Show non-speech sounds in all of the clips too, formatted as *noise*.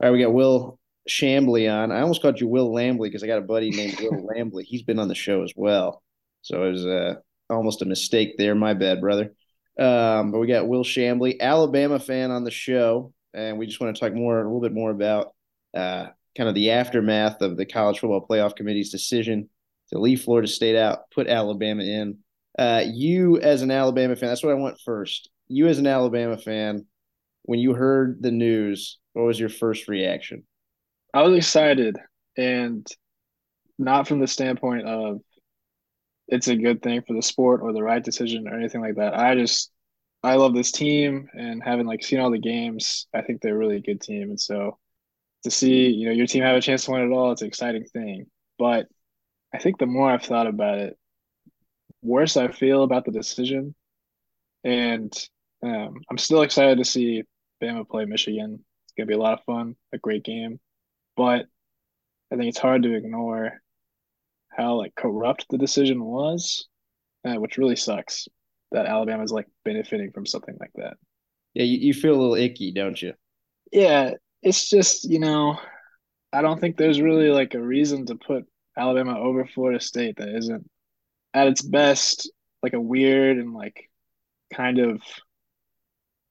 All right, we got Will Chamblee on. I almost called you Will Lambley because I got a buddy named Will *laughs* Lambley. He's been on the show as well. So it was uh, almost a mistake there. My bad, brother. Um, but we got Will Chamblee, Alabama fan on the show. And we just want to talk more, a little bit more about uh, kind of the aftermath of the college football playoff committee's decision to leave Florida State out, put Alabama in. Uh, you, as an Alabama fan, that's what I want first. You, as an Alabama fan, when you heard the news, what was your first reaction? I was excited, and not from the standpoint of it's a good thing for the sport or the right decision or anything like that. I just I love this team and having like seen all the games, I think they're really a good team. And so to see, you know, your team have a chance to win it all, it's an exciting thing. But I think the more I've thought about it, worse I feel about the decision. And um, I'm still excited to see Bama play Michigan. It's gonna be a lot of fun, a great game. But I think it's hard to ignore how like corrupt the decision was, uh, which really sucks that Alabama's like benefiting from something like that. Yeah, you, you feel a little icky, don't you? Yeah, it's just, you know, I don't think there's really like a reason to put Alabama over Florida State that isn't at its best like a weird and like kind of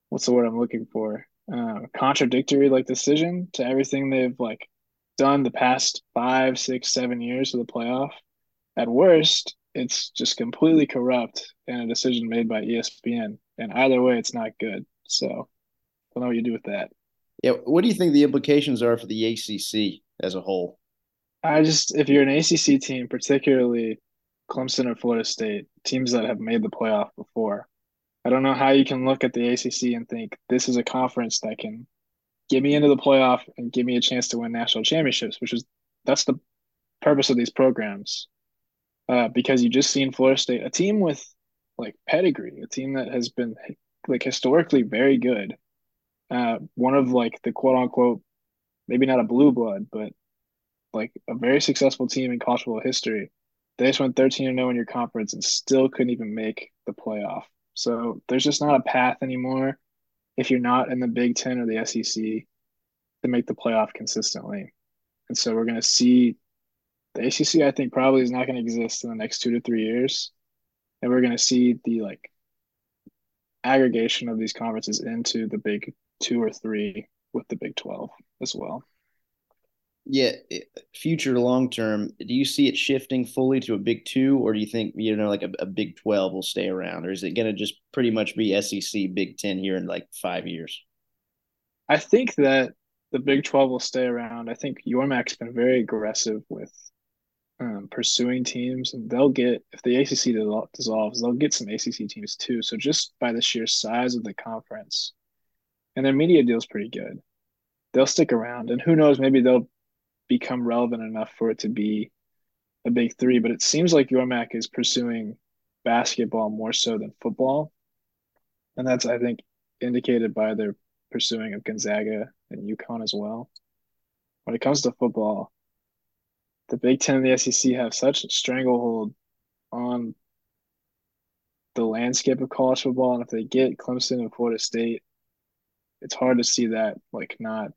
what's the word I'm looking for? Uh, contradictory like decision to everything they've like done the past five, six, seven years of the playoff. At worst, it's just completely corrupt and a decision made by ESPN. And either way, it's not good. So I don't know what you do with that. Yeah. What do you think the implications are for the ACC as a whole? I just, if you're an ACC team, particularly Clemson or Florida State, teams that have made the playoff before, I don't know how you can look at the ACC and think this is a conference that can get me into the playoff and give me a chance to win national championships, which is that's the purpose of these programs uh, because you just seen Florida State, a team with like pedigree, a team that has been like historically very good. Uh, one of like the quote unquote, maybe not a blue blood, but like a very successful team in college football history. They just went 13 and 0 in your conference and still couldn't even make the playoff. So there's just not a path anymore if you're not in the Big Ten or the SEC to make the playoff consistently. And so we're going to see the ACC, I think, probably is not going to exist in the next two to three years, and we're going to see the like aggregation of these conferences into the Big Two or three with the Big Twelve as well. Yeah, future long term, do you see it shifting fully to a Big Two, or do you think you know like a, a Big Twelve will stay around, or is it going to just pretty much be SEC Big Ten here in like five years? I think that the Big Twelve will stay around. I think Yormark's been very aggressive with um, pursuing teams, and they'll get if the ACC dissolves, they'll get some ACC teams too. So just by the sheer size of the conference, and their media deal's pretty good, they'll stick around. And who knows, maybe they'll become relevant enough for it to be a big three. But it seems like Yormark is pursuing basketball more so than football, and that's I think indicated by their pursuing of Gonzaga and UConn as well. When it comes to football, the Big Ten and the SEC have such a stranglehold on the landscape of college football, and if they get Clemson and Florida State, it's hard to see that like not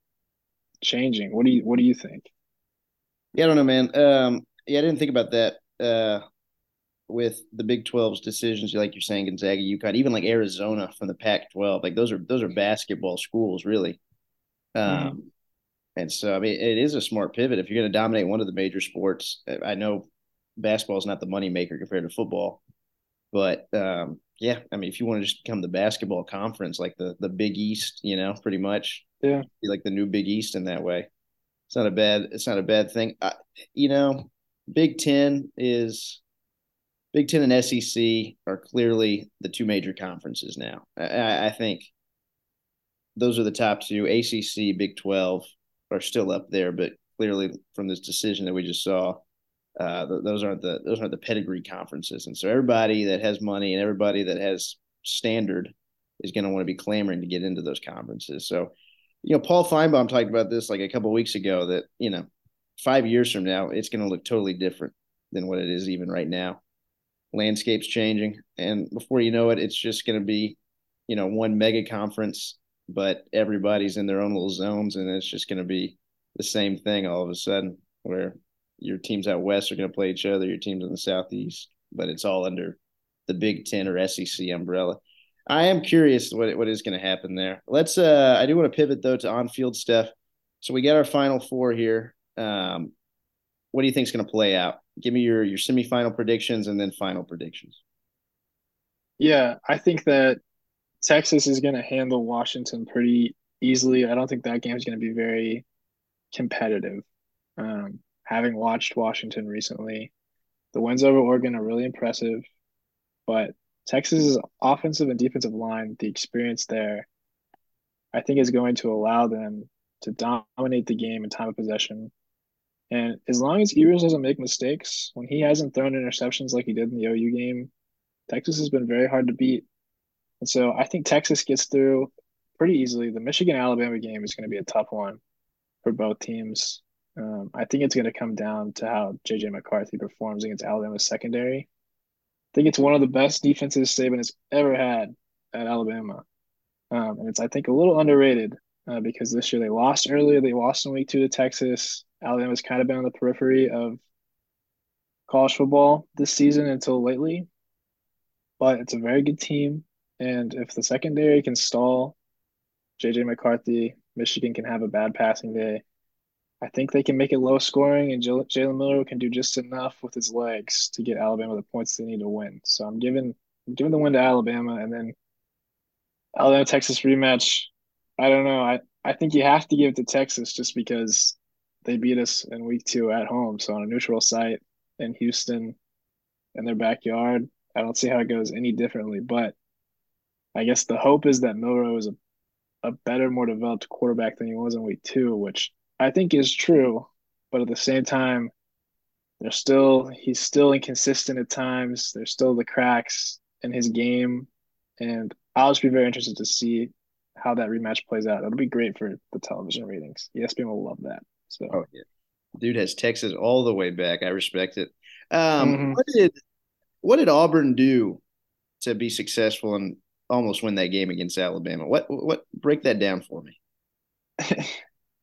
changing. What do you What do you think? Yeah, I don't know, man. Um, yeah, I didn't think about that. Uh, with the Big 12's decisions, like you're saying, Gonzaga, UConn, even like Arizona from the Pac-12, like those are those are basketball schools, really. Um, mm-hmm. And so, I mean, it is a smart pivot. If you're going to dominate one of the major sports, I know basketball is not the moneymaker compared to football, but um, yeah, I mean, if you want to just become the basketball conference, like the the Big East, you know, pretty much, yeah, be like the new Big East in that way. It's not a bad. It's not a bad thing. I, you know, Big Ten is Big Ten and SEC are clearly the two major conferences now. I, I think those are the top two. ACC, Big Twelve are still up there, but clearly from this decision that we just saw, uh, those aren't the those aren't the pedigree conferences, and so everybody that has money and everybody that has standard is going to want to be clamoring to get into those conferences. So, you know, Paul Finebaum talked about this like a couple weeks ago that you know, five years from now, it's going to look totally different than what it is even right now. Landscape's changing, and before you know it, it's just going to be, you know, one mega conference but everybody's in their own little zones, and it's just going to be the same thing all of a sudden, where your teams out west are going to play each other, your teams in the southeast, but it's all under the Big Ten or SEC umbrella. I am curious what what is going to happen there. Let's. Uh, I do want to pivot though to on field stuff. So we got our final four here. Um, what do you think is going to play out? Give me your your semifinal predictions and then final predictions. Yeah, I think that Texas is going to handle Washington pretty easily. I don't think that game is going to be very competitive. Um, having watched Washington recently, the wins over Oregon are really impressive, but Texas's offensive and defensive line, the experience there, I think is going to allow them to dominate the game in time of possession. And as long as Ewers doesn't make mistakes, when he hasn't thrown interceptions like he did in the OU game, Texas has been very hard to beat. And so I think Texas gets through pretty easily. The Michigan Alabama game is going to be a tough one for both teams. Um, I think it's going to come down to how JJ McCarthy performs against Alabama's secondary. I think it's one of the best defenses Saban has ever had at Alabama. Um, and it's, I think, a little underrated uh, because this year they lost earlier. They lost in week two to Texas. Alabama's kind of been on the periphery of college football this season until lately. But it's a very good team. And if the secondary can stall JJ McCarthy, Michigan can have a bad passing day. I think they can make it low scoring, and Jalen Milroe can do just enough with his legs to get Alabama the points they need to win. So I'm giving I'm giving the win to Alabama, and then Alabama Texas rematch. I don't know. I, I think you have to give it to Texas just because they beat us in week two at home. So on a neutral site in Houston in their backyard, I don't see how it goes any differently. But I guess the hope is that Milroe is a, a better, more developed quarterback than he was in week two, which I think is true. But at the same time, there's still he's still inconsistent at times. There's still the cracks in his game. And I'll just be very interested to see how that rematch plays out. It'll be great for the television ratings. ESPN will love that. So, oh, yeah. dude has Texas all the way back. I respect it. Um, mm-hmm. What did what did Auburn do to be successful and almost win that game against Alabama? What what break that down for me? *laughs*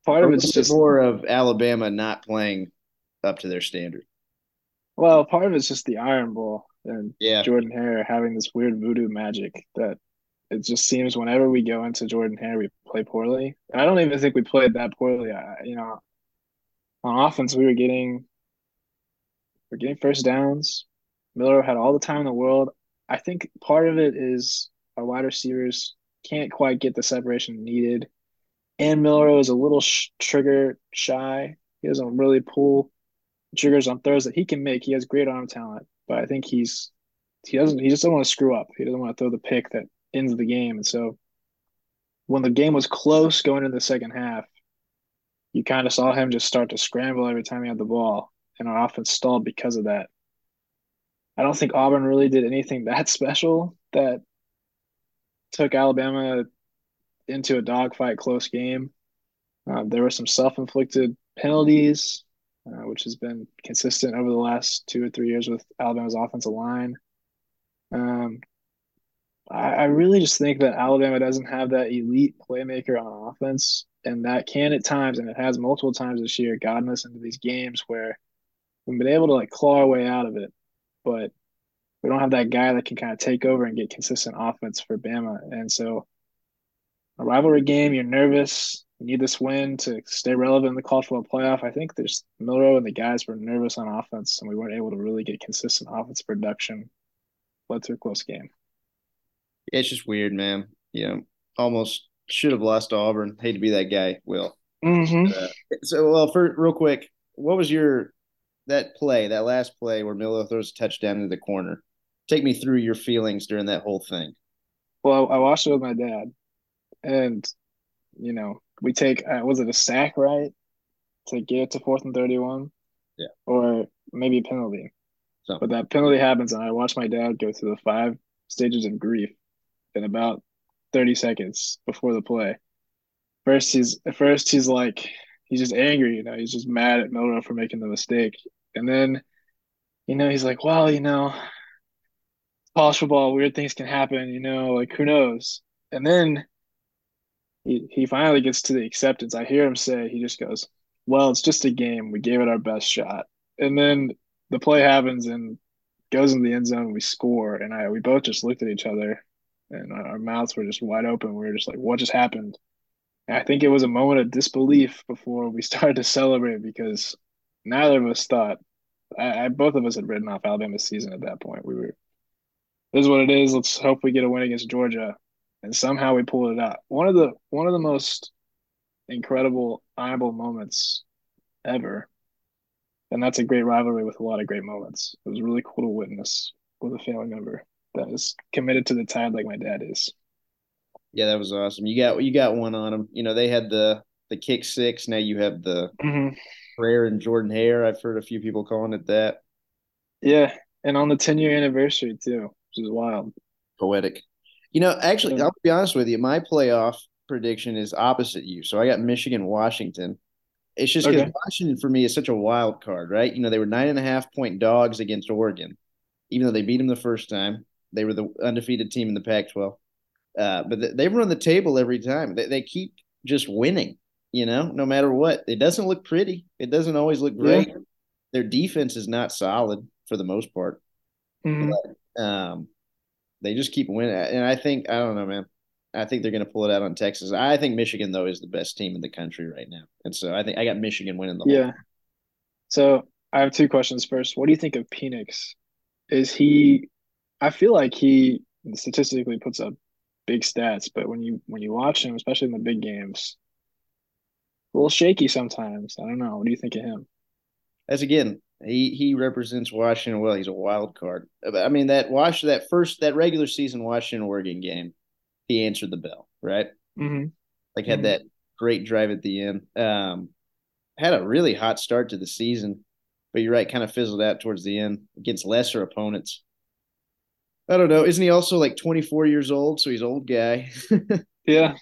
Part of it's just more of Alabama not playing up to their standard. Well, part of it's just the Iron Bowl and yeah. Jordan Hare having this weird voodoo magic that it just seems whenever we go into Jordan Hare, we play poorly. And I don't even think we played that poorly. I, you know, on offense, we were getting we're getting first downs. Milroe had all the time in the world. I think part of it is our wide receivers can't quite get the separation needed, and Milroe is a little sh- trigger shy. He doesn't really pull triggers on throws that he can make. He has great arm talent, but I think he's he doesn't he just doesn't want to screw up. He doesn't want to throw the pick that ends the game. And so when the game was close going into the second half, you kind of saw him just start to scramble every time he had the ball, and our offense stalled because of that. I don't think Auburn really did anything that *laughs* special that took Alabama into a dogfight, close game. Uh, there were some self-inflicted penalties, uh, which has been consistent over the last two or three years with Alabama's offensive line. Um, I, I really just think that Alabama doesn't have that elite playmaker on offense, and that can at times, and it has multiple times this year, gotten us into these games where we've been able to like claw our way out of it, but we don't have that guy that can kind of take over and get consistent offense for Bama. And so, a rivalry game, you're nervous. You need this win to stay relevant in the college football playoff. I think there's Milroe and the guys were nervous on offense, and we weren't able to really get consistent offense production. Led to a close game. Yeah, it's just weird, man. You know, almost should have lost to Auburn. Hate to be that guy, Will. Mm-hmm. Uh, so, well, for real quick, what was your that play, that last play where Milroe throws a touchdown into the corner? Take me through your feelings during that whole thing. Well, I watched it with my dad, and you know, we take uh, was it a sack right to get to fourth and thirty-one? Yeah, or maybe a penalty. So. But that penalty happens, and I watch my dad go through the five stages of grief in about 30 seconds before the play. First, he's at first he's like he's just angry, you know, he's just mad at Milroe for making the mistake, and then, you know, he's like, well, you know, college football, weird things can happen, you know, like who knows? And then, he he finally gets to the acceptance. I hear him say he just goes, "Well, it's just a game. We gave it our best shot." And then the play happens and goes in the end zone. We score, and I we both just looked at each other, and our mouths were just wide open. We were just like, "What just happened?" And I think it was a moment of disbelief before we *laughs* started to celebrate because neither of us thought. I, I both of us had written off Alabama's season at that point. We were, this is what it is. Let's hope we get a win against Georgia and somehow we pulled it out. One of the one of the most incredible, honorable moments ever. And that's a great rivalry with a lot of great moments. It was really cool to witness with a family member that is committed to the tide like my dad is. Yeah, that was awesome. You got you got one on them. You know, they had the the kick six. Now you have the mm-hmm. prayer and Jordan Hare. I've heard a few people calling it that. Yeah, and on the ten year anniversary too, which is wild. Poetic. You know, actually. I'll be honest with you. My playoff prediction is opposite you. So I got Michigan, Washington. It's just because okay. Washington for me is such a wild card, right? You know, they were nine and a half point dogs against Oregon, even though they beat them the first time. They were the undefeated team in the Pac-12, uh, but they run the table every time. They, they keep just winning. You know, no matter what, it doesn't look pretty. It doesn't always look great. Yeah. Their defense is not solid for the most part. Mm-hmm. But, um, they just keep winning. And I think I don't know, man. I think they're going to pull it out on Texas. I think Michigan though is the best team in the country right now, and so I think I got Michigan winning the. Yeah. So I have two questions. First, what do you think of Penix? Is he? I feel like he statistically puts up big stats, but when you when you watch him, especially in the big games, a little shaky sometimes. I don't know. What do you think of him? As again, he he represents Washington well. He's a wild card. I mean that Wash that first that regular season Washington Oregon game, he answered the bell, right? Mm-hmm. Like had mm-hmm. that great drive at the end. Um, had a really hot start to the season, but you're right, kind of fizzled out towards the end against lesser opponents. I don't know. Isn't he also like 24 years old? So he's old guy. *laughs* yeah.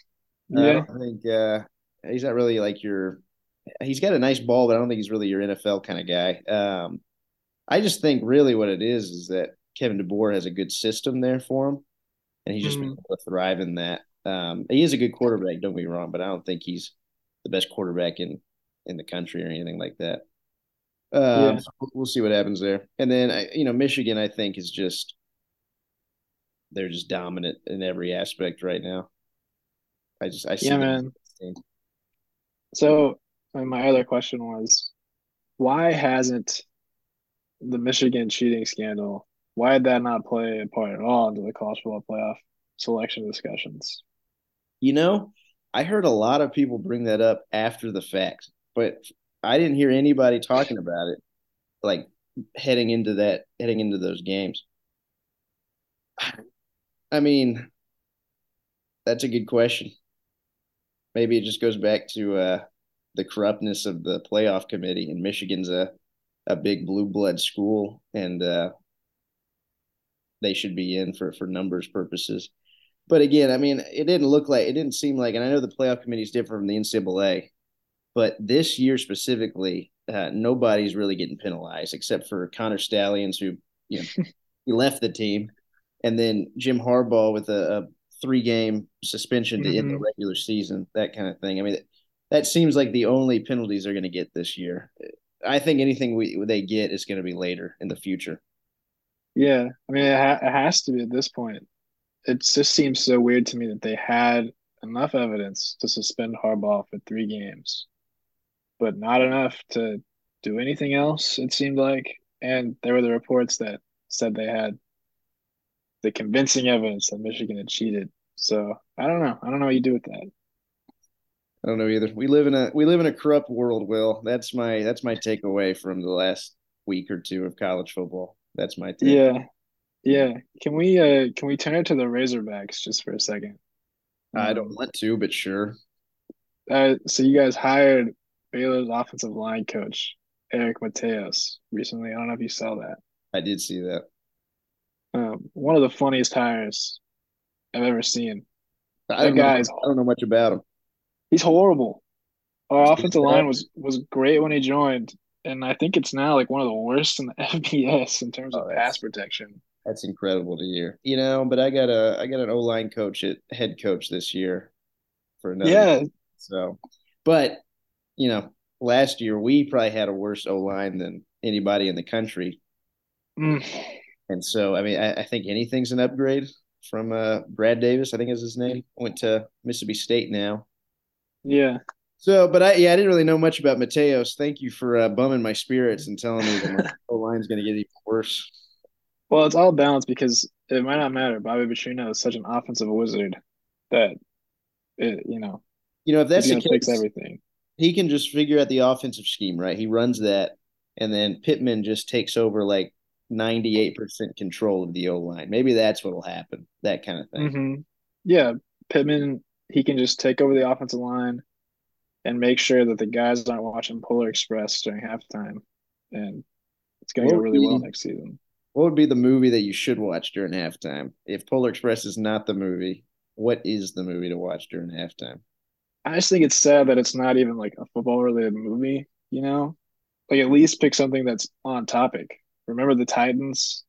Yeah. I think uh, he's not really like your he's got a nice ball, but I don't think he's really your NFL kind of guy. Um, I just think really what it is is that Kevin DeBoer has a good system there for him, and he's just mm. been able to thrive in that. Um, he is a good quarterback, don't get me wrong, but I don't think he's the best quarterback in in the country or anything like that. Um, yeah. so we'll see what happens there. And then you know, Michigan, I think is just they're just dominant in every aspect right now. I just I see yeah, man. So and my other question was, why hasn't the Michigan cheating scandal? Why did that not play a part at all into the college football playoff selection discussions? You know, I heard a lot of people bring that up after the fact, but I didn't hear anybody talking about it like heading into that heading into those games. I mean, that's a good question. Maybe it just goes back to uh, the corruptness of the playoff committee. And Michigan's a a big blue blood school, and uh, they should be in for for numbers purposes. But again, I mean, it didn't look like it didn't seem like, and I know the playoff committee is different from the NCAA, but this year specifically, uh, nobody's really getting penalized except for Connor Stalions, who you know *laughs* he left the team, and then Jim Harbaugh with a, a three game suspension to mm-hmm. end the regular season, that kind of thing. I mean, that seems like the only penalties they're going to get this year. I think anything we they get is going to be later in the future. Yeah, I mean it, ha- it has to be at this point. It just seems so weird to me that they had enough evidence to suspend Harbaugh for three games, but not enough to do anything else. It seemed like, and there were the reports that said they had the convincing evidence that Michigan had cheated. So I don't know. I don't know what you do with that. I don't know either. We live in a we live in a corrupt world, Will. That's my that's my takeaway from the last week or two of college football. That's my take. Yeah. Yeah. Can we uh can we turn it to the Razorbacks just for a second? I don't want to, but sure. Uh so you guys hired Baylor's offensive line coach, Eric Mateos, recently. I don't know if you saw that. I did see that. Um, one of the funniest hires I've ever seen. I don't, know, I don't know much about him. He's horrible. Our offensive line was was great when he joined, and I think it's now like one of the worst in the *laughs* FBS in terms oh, of pass protection. That's incredible to hear. You know, but I got a I got an O line coach at head coach this year, for another. Yeah. So, but you know, last year we probably had a worse O line than anybody in the country. Mm. And so, I mean, I, I think anything's an upgrade from uh, Brad Davis. I think is his name. Went to Mississippi State now. Yeah. So, but I yeah, I didn't really know much about Mateos. Thank you for uh, bumming my spirits and telling me that my *laughs* O line's going to get even worse. Well, it's all balanced because it might not matter. Bobby Petrino is such an offensive wizard that it, you know, You know, if that's the gonna fix everything. he can just figure out the offensive scheme, right? He runs that, and then Pittman just takes over like ninety eight percent control of the O line. Maybe that's what'll happen. That kind of thing. hmm Yeah, Pittman, he can just take over the offensive line and make sure that the guys aren't watching Polar Express during halftime, and it's gonna go What really well next season. What would be the movie that you should watch during halftime? If Polar Express is not the movie, what is the movie to watch during halftime? I just think it's sad that it's not even like a football related movie, you know? Like at least pick something that's on topic. Remember the Titans,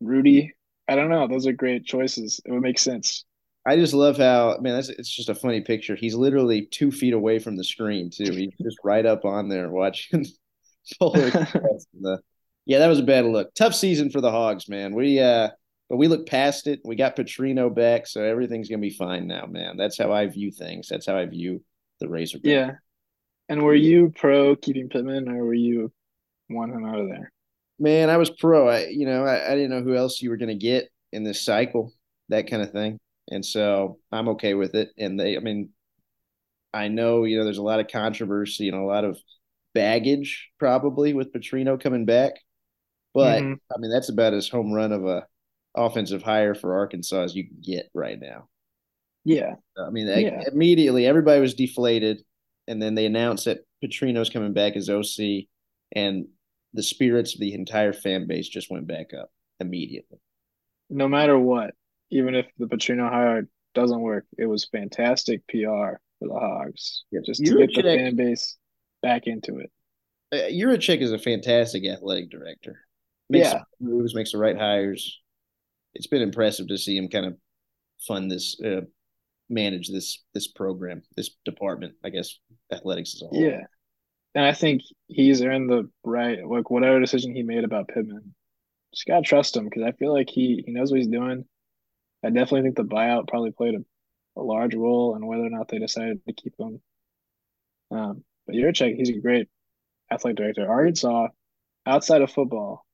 Rudy? I don't know. Those are great choices. It would make sense. I just love how man, that's it's just a funny picture. He's literally two feet away from the screen too. He's just right up on there watching *laughs* Polar *laughs* the- yeah, that was a bad look. Tough season for the Hogs, man. We uh, but we look past it. We got Petrino back, so everything's gonna be fine now, man. That's how I view things. That's how I view the Razor. Yeah. And were you pro keeping Pittman or were you want him out of there? man, I was pro. I you know I, I didn't know who else you were gonna get in this cycle, that kind of thing, and so I'm okay with it. And they, I mean, I know you know there's a lot of controversy and a lot of baggage probably with Petrino coming back, but Mhm. I mean that's about as home run of a offensive hire for Arkansas as you can get right now. Yeah. I mean, Yeah. immediately everybody was deflated, and then they announced that Petrino's coming back as OC, and the spirits of the entire fan base just went back up immediately. No matter what, even if the Petrino hire doesn't work, it was fantastic PR for the Hogs. Yeah. Just to get the fan base back into it. Uh, Yurachek is a fantastic athletic director. Makes Yeah. moves, makes the right hires. It's been impressive to see him kind of fund this, uh, manage this this program, this department. I guess athletics is all. Yeah. And I think he's earned the right, like whatever decision he made about Pittman, just gotta trust him because I feel like he he knows what he's doing. I definitely think the buyout probably played a, a large role in whether or not they decided to keep him. Um, but Yurachek, he's a great athletic director. Arkansas, outside of football,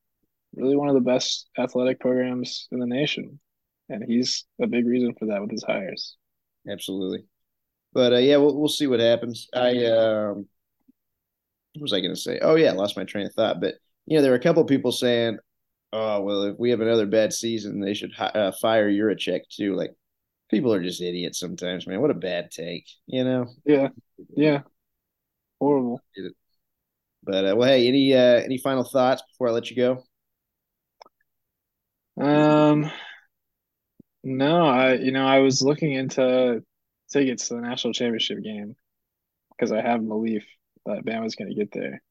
really one of the best athletic programs in the nation, and he's a big reason for that with his hires. absolutely. But uh, yeah, we'll we'll see what happens. I um, what was I going to say? Oh yeah, I lost my train of thought. But you know, there were a couple people saying, "Oh well, if we have another bad season, they should hi- uh, fire Yurachek too." Like people are just idiots sometimes, man. What a bad take, you know. Yeah, yeah, horrible. But uh, well, hey, any uh, any final thoughts before I let you go? Um, no, I you know I was looking into tickets to the national championship game because I have belief that Bama's going to get there.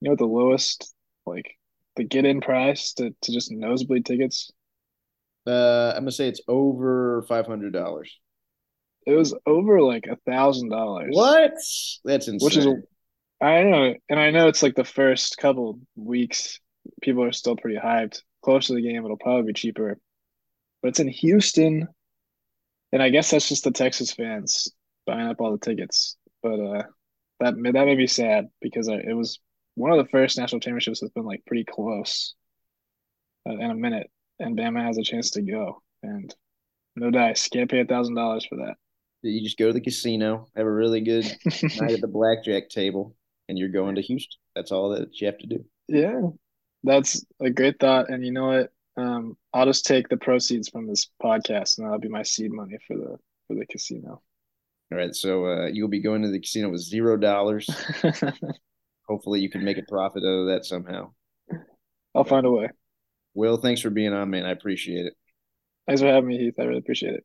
You know what the lowest like the get in price to to just nosebleed tickets? Uh, I'm gonna say it's over five hundred dollars. It was over like a thousand dollars. What? That's insane. Which is I know, and I know it's like the first couple weeks, people are still pretty hyped. Close to the game, it'll probably be cheaper. But it's in Houston, and I guess that's just the Texas fans buying up all the tickets. But uh, that that made me sad because I, it was one of the first national championships that's been like pretty close uh, in a minute, and Bama has a chance to go, and no dice, can't pay a thousand dollars for that. you just go to the casino, have a really good *laughs* night at the blackjack table, and you're going to Houston. That's all that you have to do. Yeah, that's a great thought. And you know what? Um, I'll just take the proceeds from this podcast, and that'll be my seed money for the for the casino. All right, so uh, you'll be going to the casino with zero dollars. *laughs* Hopefully, you can make a profit out of that somehow. I'll find a way. Will, thanks for being on, man. I appreciate it. Thanks for having me, Heath. I really appreciate it.